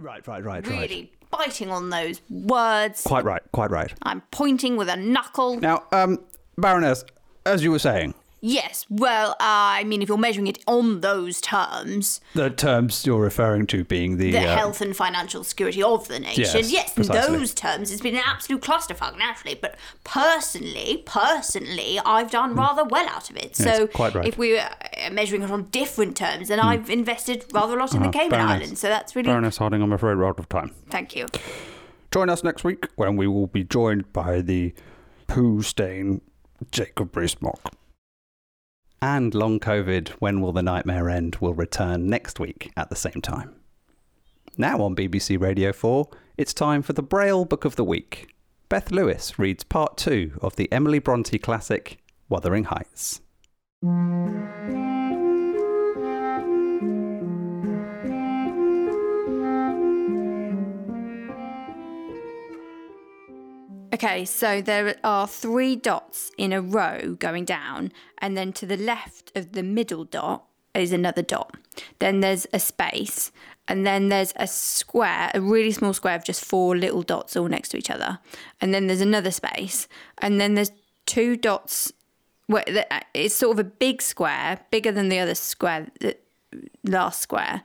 Right, right, right, right. really biting on those words. Quite right, quite right. I'm pointing with a knuckle. Now, um, Baroness, as you were saying, Yes, well, I mean, if you're measuring it on those terms, the terms you're referring to being the, the uh, health and financial security of the nation, Yes, yes, in those terms, it's been an absolute clusterfuck, naturally. But personally, personally, I've done rather well out of it. Hmm. Yes, so quite right. Hmm. if we were uh, measuring it on different terms, then I've invested rather a lot in the Uh-huh, Cayman. Islands. So that's really Baroness Harding, I'm afraid we're out of time. thank you. Join us next week when we will be joined by the poo stain Jacob Rees-Mogg. And Long COVID, When Will the Nightmare End will return next week at the same time. Now on BBC Radio 4, it's time for the Braille Book of the Week. Beth Lewis reads part two of the Emily Bronte classic, Wuthering Heights. Okay, so there are three dots in a row going down, and then to the left of the middle dot is another dot. Then there's a space, and then there's a square, a really small square of just four little dots all next to each other. And then there's another space, and then there's two dots. Where the- uh, it's sort of a big square, bigger than the other square, the last square,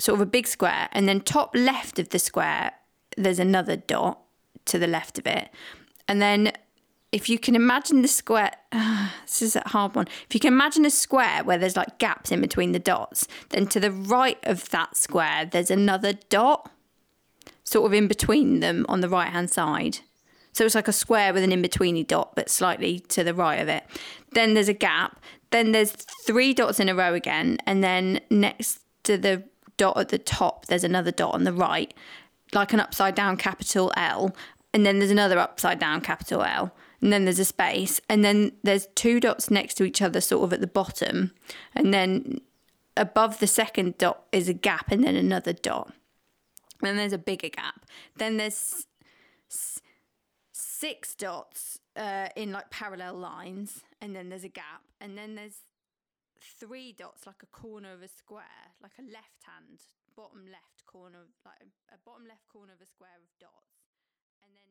sort of a big square, and then top left of the square, there's another dot to the left of it. And then if you can imagine the square, this is a hard one. If you can imagine a square where there's like gaps in between the dots, then to the right of that square, there's another dot sort of in between them on the right hand side. So it's like a square with an in betweeny dot, but slightly to the right of it. Then there's a gap. Then there's three dots in a row again. And then next to the dot at the top, there's another dot on the right, like an upside down capital L. And then there's another upside down capital L. And then there's a space. And then there's two dots next to each other, sort of at the bottom. And then above the second dot is a gap and then another dot. And then there's a bigger gap. Then there's s- six dots uh, in like parallel lines, and then there's a gap, and then there's three dots like a corner of a square, like a left hand, bottom left corner, like a, bottom left corner of a square of dots, and then